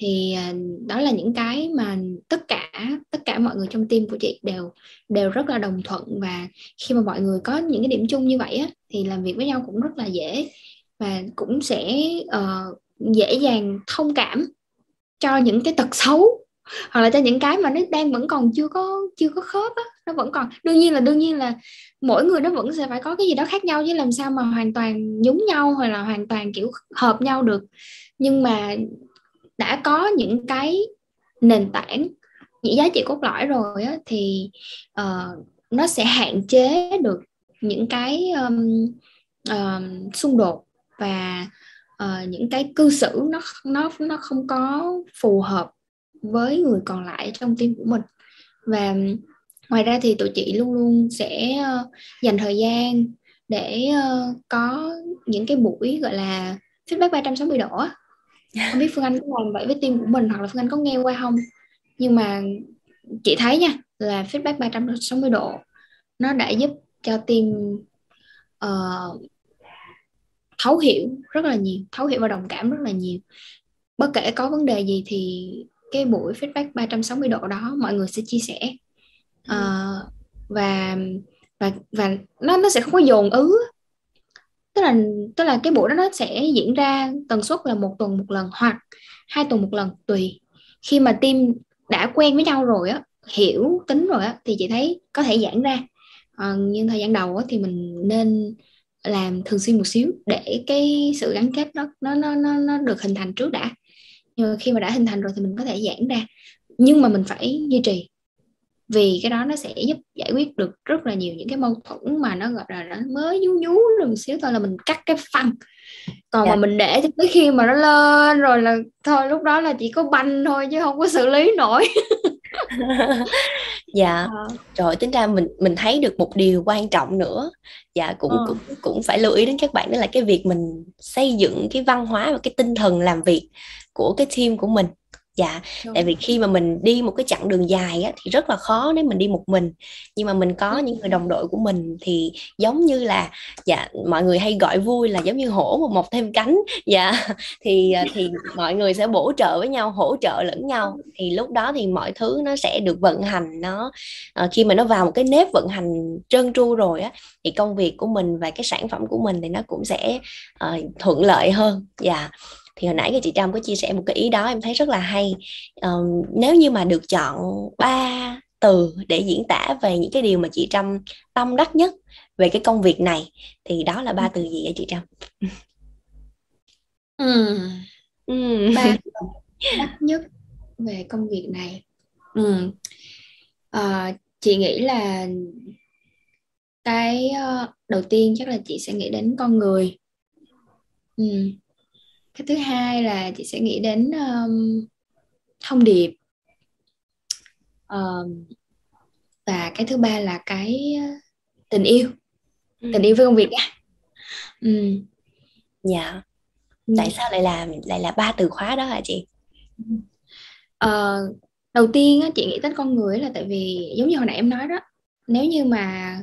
thì à, đó là những cái mà tất cả tất cả mọi người trong team của chị đều đều rất là đồng thuận và khi mà mọi người có những cái điểm chung như vậy á, thì làm việc với nhau cũng rất là dễ và cũng sẽ uh, dễ dàng thông cảm cho những cái tật xấu hoặc là cho những cái mà nó đang vẫn còn chưa có chưa có khớp á nó vẫn còn. Đương nhiên là đương nhiên là mỗi người nó vẫn sẽ phải có cái gì đó khác nhau chứ làm sao mà hoàn toàn nhúng nhau hoặc là hoàn toàn kiểu hợp nhau được. Nhưng mà đã có những cái nền tảng những giá trị cốt lõi rồi á, thì uh, nó sẽ hạn chế được những cái um, um, xung đột và uh, những cái cư xử nó nó nó không có phù hợp với người còn lại trong team của mình. Và ngoài ra thì tụi chị luôn luôn sẽ uh, dành thời gian để uh, có những cái buổi gọi là feedback 360 độ không biết phương anh có làm vậy với team của mình hoặc là phương anh có nghe qua không? Nhưng mà chị thấy nha là feedback 360 độ nó đã giúp cho team uh, thấu hiểu rất là nhiều thấu hiểu và đồng cảm rất là nhiều. Bất kể có vấn đề gì thì cái buổi feedback 360 độ đó mọi người sẽ chia sẻ. Uh, và và và nó nó sẽ không có dồn ứ tức là tức là cái buổi đó nó sẽ diễn ra tần suất là một tuần một lần hoặc hai tuần một lần tùy. Khi mà team đã quen với nhau rồi á hiểu tính rồi á thì chị thấy có thể giãn ra. À, nhưng thời gian đầu á, thì mình nên làm thường xuyên một xíu để cái sự gắn kết nó nó nó nó, nó được hình thành trước đã. Nhưng mà khi mà đã hình thành rồi thì mình có thể giãn ra. Nhưng mà mình phải duy trì vì cái đó nó sẽ giúp giải quyết được rất là nhiều những cái mâu thuẫn mà nó gọi là nó mới nhú nhú rồi một xíu thôi là mình cắt cái phăng còn dạ. mà mình để tới khi mà nó lên rồi là thôi lúc đó là chỉ có banh thôi chứ không có xử lý nổi dạ à. rồi tính ra mình mình thấy được một điều quan trọng nữa dạ cũng à. cũng cũng phải lưu ý đến các bạn đó là cái việc mình xây dựng cái văn hóa và cái tinh thần làm việc của cái team của mình dạ Đúng. tại vì khi mà mình đi một cái chặng đường dài á, thì rất là khó nếu mình đi một mình. Nhưng mà mình có những người đồng đội của mình thì giống như là dạ mọi người hay gọi vui là giống như hổ một một thêm cánh. Dạ thì à, thì mọi người sẽ bổ trợ với nhau hỗ trợ lẫn nhau. Thì lúc đó thì mọi thứ nó sẽ được vận hành nó uh, khi mà nó vào một cái nếp vận hành trơn tru rồi á thì công việc của mình và cái sản phẩm của mình thì nó cũng sẽ uh, thuận lợi hơn. Dạ thì hồi nãy cái chị Trâm có chia sẻ một cái ý đó em thấy rất là hay um, nếu như mà được chọn ba từ để diễn tả về những cái điều mà chị Trâm tâm đắc nhất về cái công việc này thì đó là ba từ gì vậy chị Trâm? Ừ. Ừ. ba đắc nhất về công việc này ừ. à, chị nghĩ là cái uh, đầu tiên chắc là chị sẽ nghĩ đến con người ừ cái thứ hai là chị sẽ nghĩ đến um, thông điệp um, và cái thứ ba là cái tình yêu ừ. tình yêu với công việc á ừ. dạ ừ. tại sao lại là lại là ba từ khóa đó hả chị uh, đầu tiên á, chị nghĩ đến con người là tại vì giống như hồi nãy em nói đó nếu như mà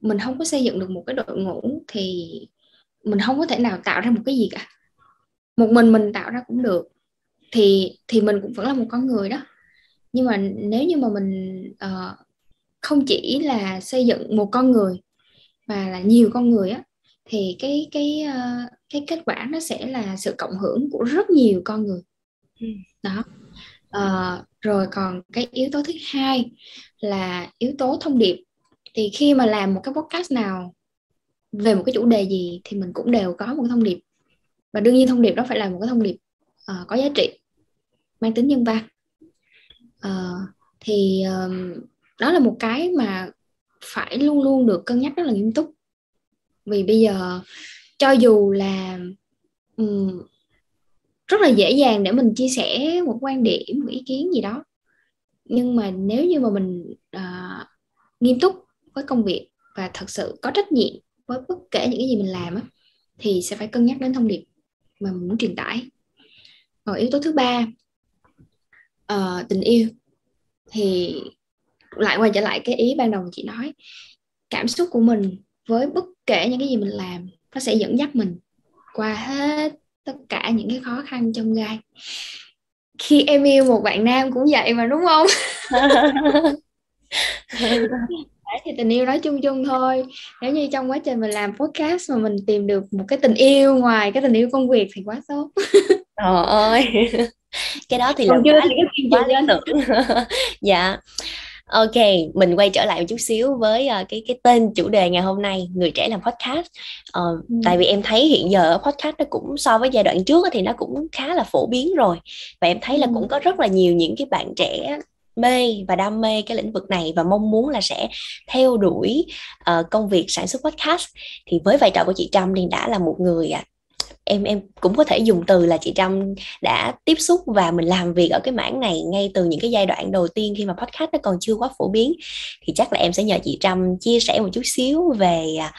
mình không có xây dựng được một cái đội ngũ thì mình không có thể nào tạo ra một cái gì cả một mình mình tạo ra cũng được. Thì thì mình cũng vẫn là một con người đó. Nhưng mà nếu như mà mình uh, không chỉ là xây dựng một con người mà là nhiều con người á thì cái cái uh, cái kết quả nó sẽ là sự cộng hưởng của rất nhiều con người. Ừ. đó. Uh, rồi còn cái yếu tố thứ hai là yếu tố thông điệp. Thì khi mà làm một cái podcast nào về một cái chủ đề gì thì mình cũng đều có một thông điệp và đương nhiên thông điệp đó phải là một cái thông điệp uh, có giá trị mang tính nhân văn. Uh, thì um, đó là một cái mà phải luôn luôn được cân nhắc rất là nghiêm túc. Vì bây giờ cho dù là um, rất là dễ dàng để mình chia sẻ một quan điểm một ý kiến gì đó nhưng mà nếu như mà mình uh, nghiêm túc với công việc và thật sự có trách nhiệm với bất kể những cái gì mình làm á, thì sẽ phải cân nhắc đến thông điệp mà mình muốn truyền tải. Còn yếu tố thứ ba uh, tình yêu. Thì lại quay trở lại cái ý ban đầu chị nói cảm xúc của mình với bất kể những cái gì mình làm nó sẽ dẫn dắt mình qua hết tất cả những cái khó khăn trong gai. Khi em yêu một bạn nam cũng vậy mà đúng không thì tình yêu nói chung chung thôi. Nếu như trong quá trình mình làm podcast mà mình tìm được một cái tình yêu ngoài cái tình yêu công việc thì quá tốt. Trời ơi. Cái đó thì là chưa quá, thì quá lý tưởng. Dạ. Ok, mình quay trở lại một chút xíu với uh, cái cái tên chủ đề ngày hôm nay người trẻ làm podcast. Uh, ừ. Tại vì em thấy hiện giờ podcast nó cũng so với giai đoạn trước thì nó cũng khá là phổ biến rồi. Và em thấy là ừ. cũng có rất là nhiều những cái bạn trẻ mê và đam mê cái lĩnh vực này và mong muốn là sẽ theo đuổi uh, công việc sản xuất podcast thì với vai trò của chị Trâm thì đã là một người à, em em cũng có thể dùng từ là chị Trâm đã tiếp xúc và mình làm việc ở cái mảng này ngay từ những cái giai đoạn đầu tiên khi mà podcast nó còn chưa quá phổ biến. Thì chắc là em sẽ nhờ chị Trâm chia sẻ một chút xíu về à,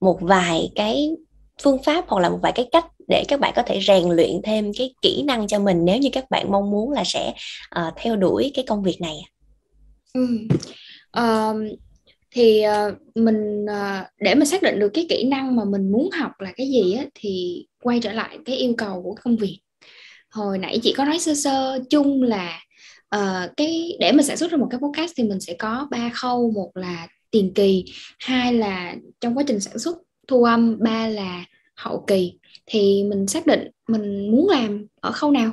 một vài cái phương pháp hoặc là một vài cái cách để các bạn có thể rèn luyện thêm cái kỹ năng cho mình nếu như các bạn mong muốn là sẽ uh, theo đuổi cái công việc này ừ. uh, thì uh, mình uh, để mà xác định được cái kỹ năng mà mình muốn học là cái gì á, thì quay trở lại cái yêu cầu của công việc. Hồi nãy chị có nói sơ sơ chung là uh, cái để mà sản xuất ra một cái podcast thì mình sẽ có ba khâu một là tiền kỳ hai là trong quá trình sản xuất thu âm ba là hậu kỳ thì mình xác định mình muốn làm ở khâu nào?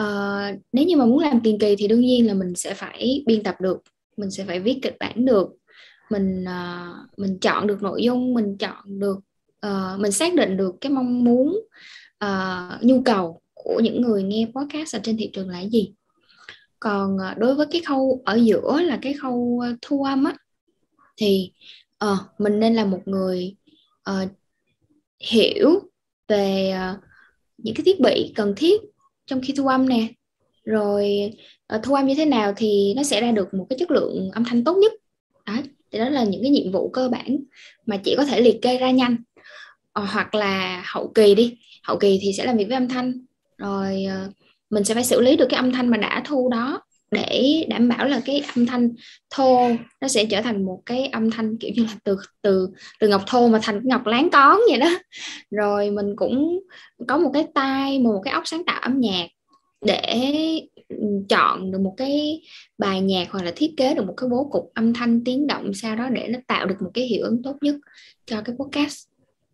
Uh, nếu như mà muốn làm tiền kỳ thì đương nhiên là mình sẽ phải biên tập được mình sẽ phải viết kịch bản được mình uh, mình chọn được nội dung mình chọn được uh, mình xác định được cái mong muốn uh, nhu cầu của những người nghe podcast ở trên thị trường là gì. Còn uh, đối với cái khâu ở giữa là cái khâu thu âm á thì uh, mình nên là một người uh, hiểu về uh, những cái thiết bị cần thiết trong khi thu âm nè. Rồi uh, thu âm như thế nào thì nó sẽ ra được một cái chất lượng âm thanh tốt nhất. Đấy thì đó là những cái nhiệm vụ cơ bản mà chị có thể liệt kê ra nhanh. Uh, hoặc là hậu kỳ đi. Hậu kỳ thì sẽ làm việc với âm thanh. Rồi uh, mình sẽ phải xử lý được cái âm thanh mà đã thu đó để đảm bảo là cái âm thanh thô nó sẽ trở thành một cái âm thanh kiểu như là từ từ từ ngọc thô mà thành ngọc láng cón vậy đó. Rồi mình cũng có một cái tai, một cái óc sáng tạo âm nhạc để chọn được một cái bài nhạc hoặc là thiết kế được một cái bố cục âm thanh tiếng động sao đó để nó tạo được một cái hiệu ứng tốt nhất cho cái podcast.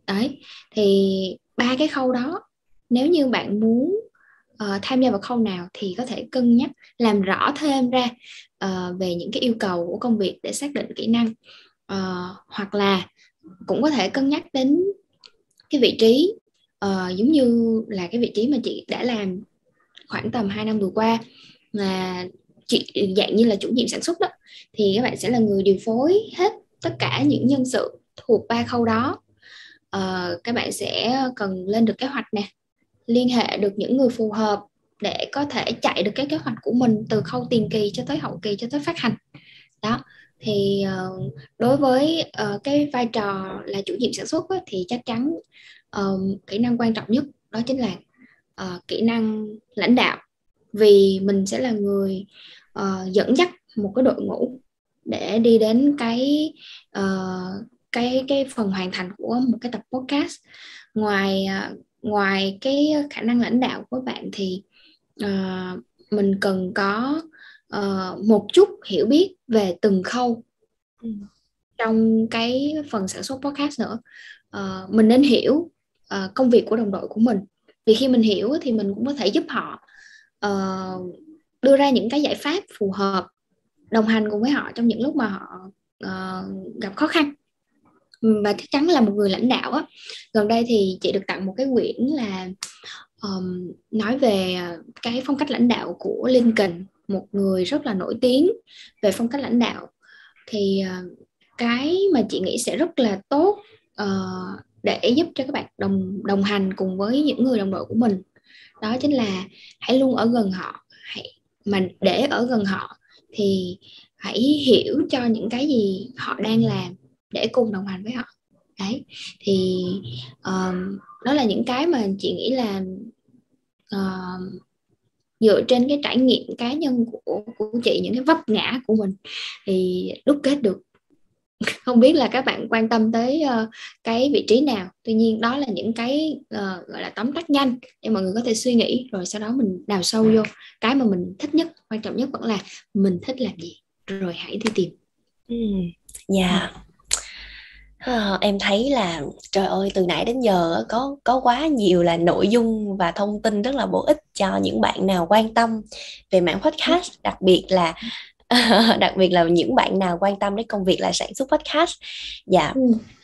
Đấy, thì ba cái khâu đó, nếu như bạn muốn uh, tham gia vào khâu nào thì có thể cân nhắc làm rõ thêm ra uh, về những cái yêu cầu của công việc để xác định kỹ năng. Uh, hoặc là cũng có thể cân nhắc đến cái vị trí uh, giống như là cái vị trí mà chị đã làm khoảng tầm 2 năm vừa qua là chị dạng như là chủ nhiệm sản xuất đó thì các bạn sẽ là người điều phối hết tất cả những nhân sự thuộc ba khâu đó. Uh, các bạn sẽ cần lên được kế hoạch nè liên hệ được những người phù hợp để có thể chạy được cái kế hoạch của mình từ khâu tiền kỳ cho tới hậu kỳ cho tới phát hành. Đó thì uh, đối với uh, cái vai trò là chủ nhiệm sản xuất ấy, thì chắc chắn uh, kỹ năng quan trọng nhất đó chính là uh, kỹ năng lãnh đạo. Vì mình sẽ là người uh, dẫn dắt một cái đội ngũ để đi đến cái uh, cái cái phần hoàn thành của một cái tập podcast. Ngoài uh, ngoài cái khả năng lãnh đạo của bạn thì uh, mình cần có uh, một chút hiểu biết về từng khâu ừ. trong cái phần sản xuất podcast nữa. Uh, mình nên hiểu uh, công việc của đồng đội của mình. Vì khi mình hiểu thì mình cũng có thể giúp họ uh, đưa ra những cái giải pháp phù hợp đồng hành cùng với họ trong những lúc mà họ uh, gặp khó khăn và chắc chắn là một người lãnh đạo á. Gần đây thì chị được tặng một cái quyển là um, nói về ờ, cái phong cách lãnh đạo của Lincoln một người rất là nổi tiếng về phong cách lãnh đạo. Thì uh, cái mà chị nghĩ sẽ rất là tốt uh, để giúp cho các bạn đồng đồng hành cùng với những người đồng đội của mình. Đó chính là hãy luôn ở gần họ hãy mà để ở gần họ thì hãy hiểu cho những cái gì họ đang làm để cùng đồng hành với họ. Đấy thì um, đó là những cái mà chị nghĩ là uh, dựa trên cái trải nghiệm cá nhân của của chị những cái vấp ngã của mình thì đúc kết được. Không biết là các bạn quan tâm tới uh, cái vị trí nào. Tuy nhiên đó là những cái uh, gọi là tóm tắt nhanh để mọi người có thể suy nghĩ rồi sau đó mình đào sâu vô. Cái mà mình thích nhất quan trọng nhất vẫn là mình thích làm gì rồi hãy đi tìm. Ừ dạ. yeah. À, em thấy là trời ơi từ nãy đến giờ có có quá nhiều là nội dung và thông tin rất là bổ ích cho những bạn nào quan tâm về mảng podcast đặc biệt là đặc biệt là những bạn nào quan tâm đến công việc là sản xuất podcast dạ ừ.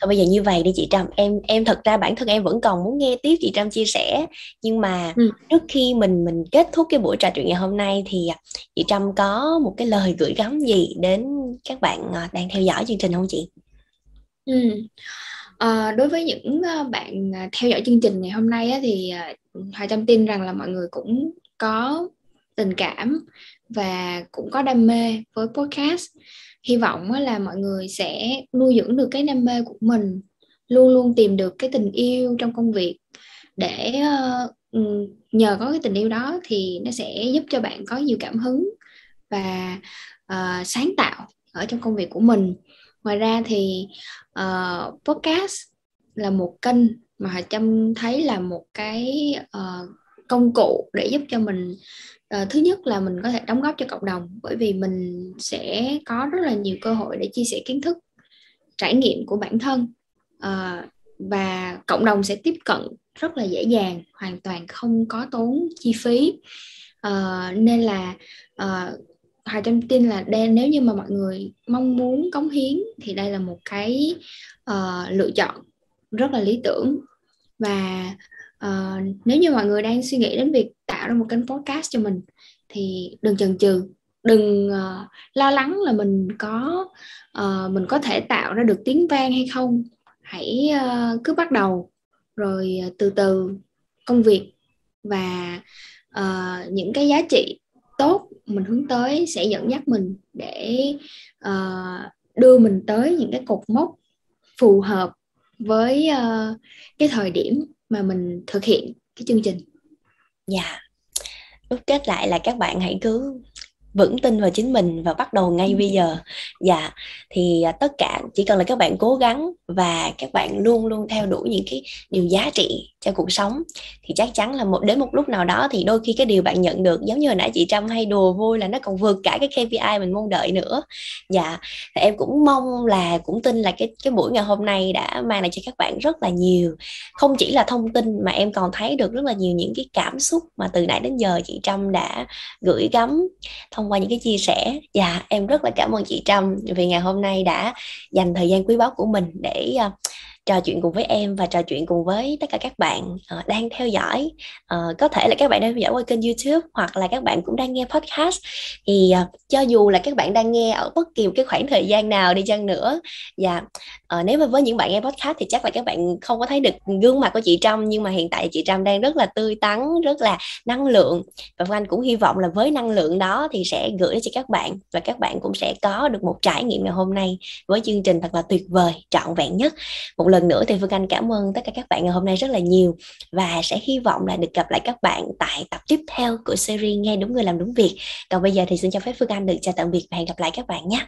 bây giờ như vậy đi chị Trâm em em thật ra bản thân em vẫn còn muốn nghe tiếp chị Trâm chia sẻ nhưng mà ừ. trước khi mình mình kết thúc cái buổi trò chuyện ngày hôm nay thì chị Trâm có một cái lời gửi gắm gì đến các bạn à, đang theo dõi chương trình không chị? Ừ. À, đối với những ờ, bạn à, theo dõi chương trình ngày hôm nay á, thì à, Hoài Trâm tin rằng là mọi người cũng có tình cảm và cũng có đam mê với podcast hy vọng là mọi người sẽ nuôi dưỡng được cái đam mê của mình luôn luôn tìm được cái tình yêu trong công việc để uh, nhờ có cái tình yêu đó thì nó sẽ giúp cho bạn có nhiều cảm hứng và uh, sáng tạo ở trong công việc của mình ngoài ra thì uh, podcast là một kênh mà họ chăm thấy là một cái uh, công cụ để giúp cho mình uh, thứ nhất là mình có thể đóng góp cho cộng đồng bởi vì mình sẽ có rất là nhiều cơ hội để chia sẻ kiến thức trải nghiệm của bản thân uh, và cộng đồng sẽ tiếp cận rất là dễ dàng hoàn toàn không có tốn chi phí. Uh, nên là uh, Hòa Trâm tin là đây nếu như mà mọi người mong muốn cống hiến thì đây là một cái uh, lựa chọn rất là lý tưởng. Và uh, nếu như mọi người đang suy nghĩ đến việc tạo ra một kênh podcast cho mình thì đừng chần chừ đừng uh, lo lắng là mình có uh, mình có thể tạo ra được tiếng vang hay không. Hãy uh, cứ bắt đầu rồi uh, từ từ công việc và uh, những cái giá trị tốt mình hướng tới sẽ dẫn dắt mình để uh, đưa mình tới những cái cột mốc phù hợp với uh, cái thời điểm mà mình thực hiện cái chương trình. Dạ. Yeah. Rút kết lại là các bạn hãy cứ vững tin vào chính mình và bắt đầu ngay ừ. bây giờ dạ thì à, tất cả chỉ cần là các bạn cố gắng và các bạn luôn luôn theo đuổi những cái điều giá trị cho cuộc sống thì chắc chắn là một đến một lúc nào đó thì đôi khi cái điều bạn nhận được giống như hồi nãy chị Trâm hay đùa vui là nó còn vượt cả cái KPI mình mong đợi nữa. Dạ thì em cũng mong là cũng tin là cái cái buổi ngày hôm nay đã mang lại cho các bạn rất là nhiều. Không chỉ là thông tin mà em còn thấy được rất là nhiều những cái cảm xúc mà từ nãy đến giờ chị Trâm đã gửi gắm thông qua những cái chia sẻ. Dạ em rất là cảm ơn chị Trâm vì ngày hôm nay đã dành thời gian quý báu của mình để uh, trò chuyện cùng với em và trò chuyện cùng với tất cả các bạn uh, đang theo dõi. Uh, có thể là các bạn đang theo dõi qua kênh YouTube hoặc là các bạn cũng đang nghe podcast. Thì uh, cho dù là các bạn đang nghe ở bất kỳ một cái khoảng thời gian nào đi chăng nữa và uh, nếu mà với những bạn nghe podcast thì chắc là các bạn không có thấy được gương mặt của chị Trâm nhưng mà hiện tại chị Trâm đang rất là tươi tắn rất là năng lượng. Và Phương Anh cũng hy vọng là với năng lượng đó thì sẽ gửi cho các bạn và các bạn cũng sẽ có được một trải nghiệm ngày hôm nay với chương trình thật là tuyệt vời trọn vẹn nhất. Một lần nữa thì Phương Anh cảm ơn tất cả các bạn ngày hôm nay rất là nhiều và sẽ hy vọng là được gặp lại các bạn tại tập tiếp theo của series nghe đúng người làm đúng việc. Còn bây giờ thì xin cho phép Phương Anh được chào tạm biệt và hẹn gặp lại các bạn nhé.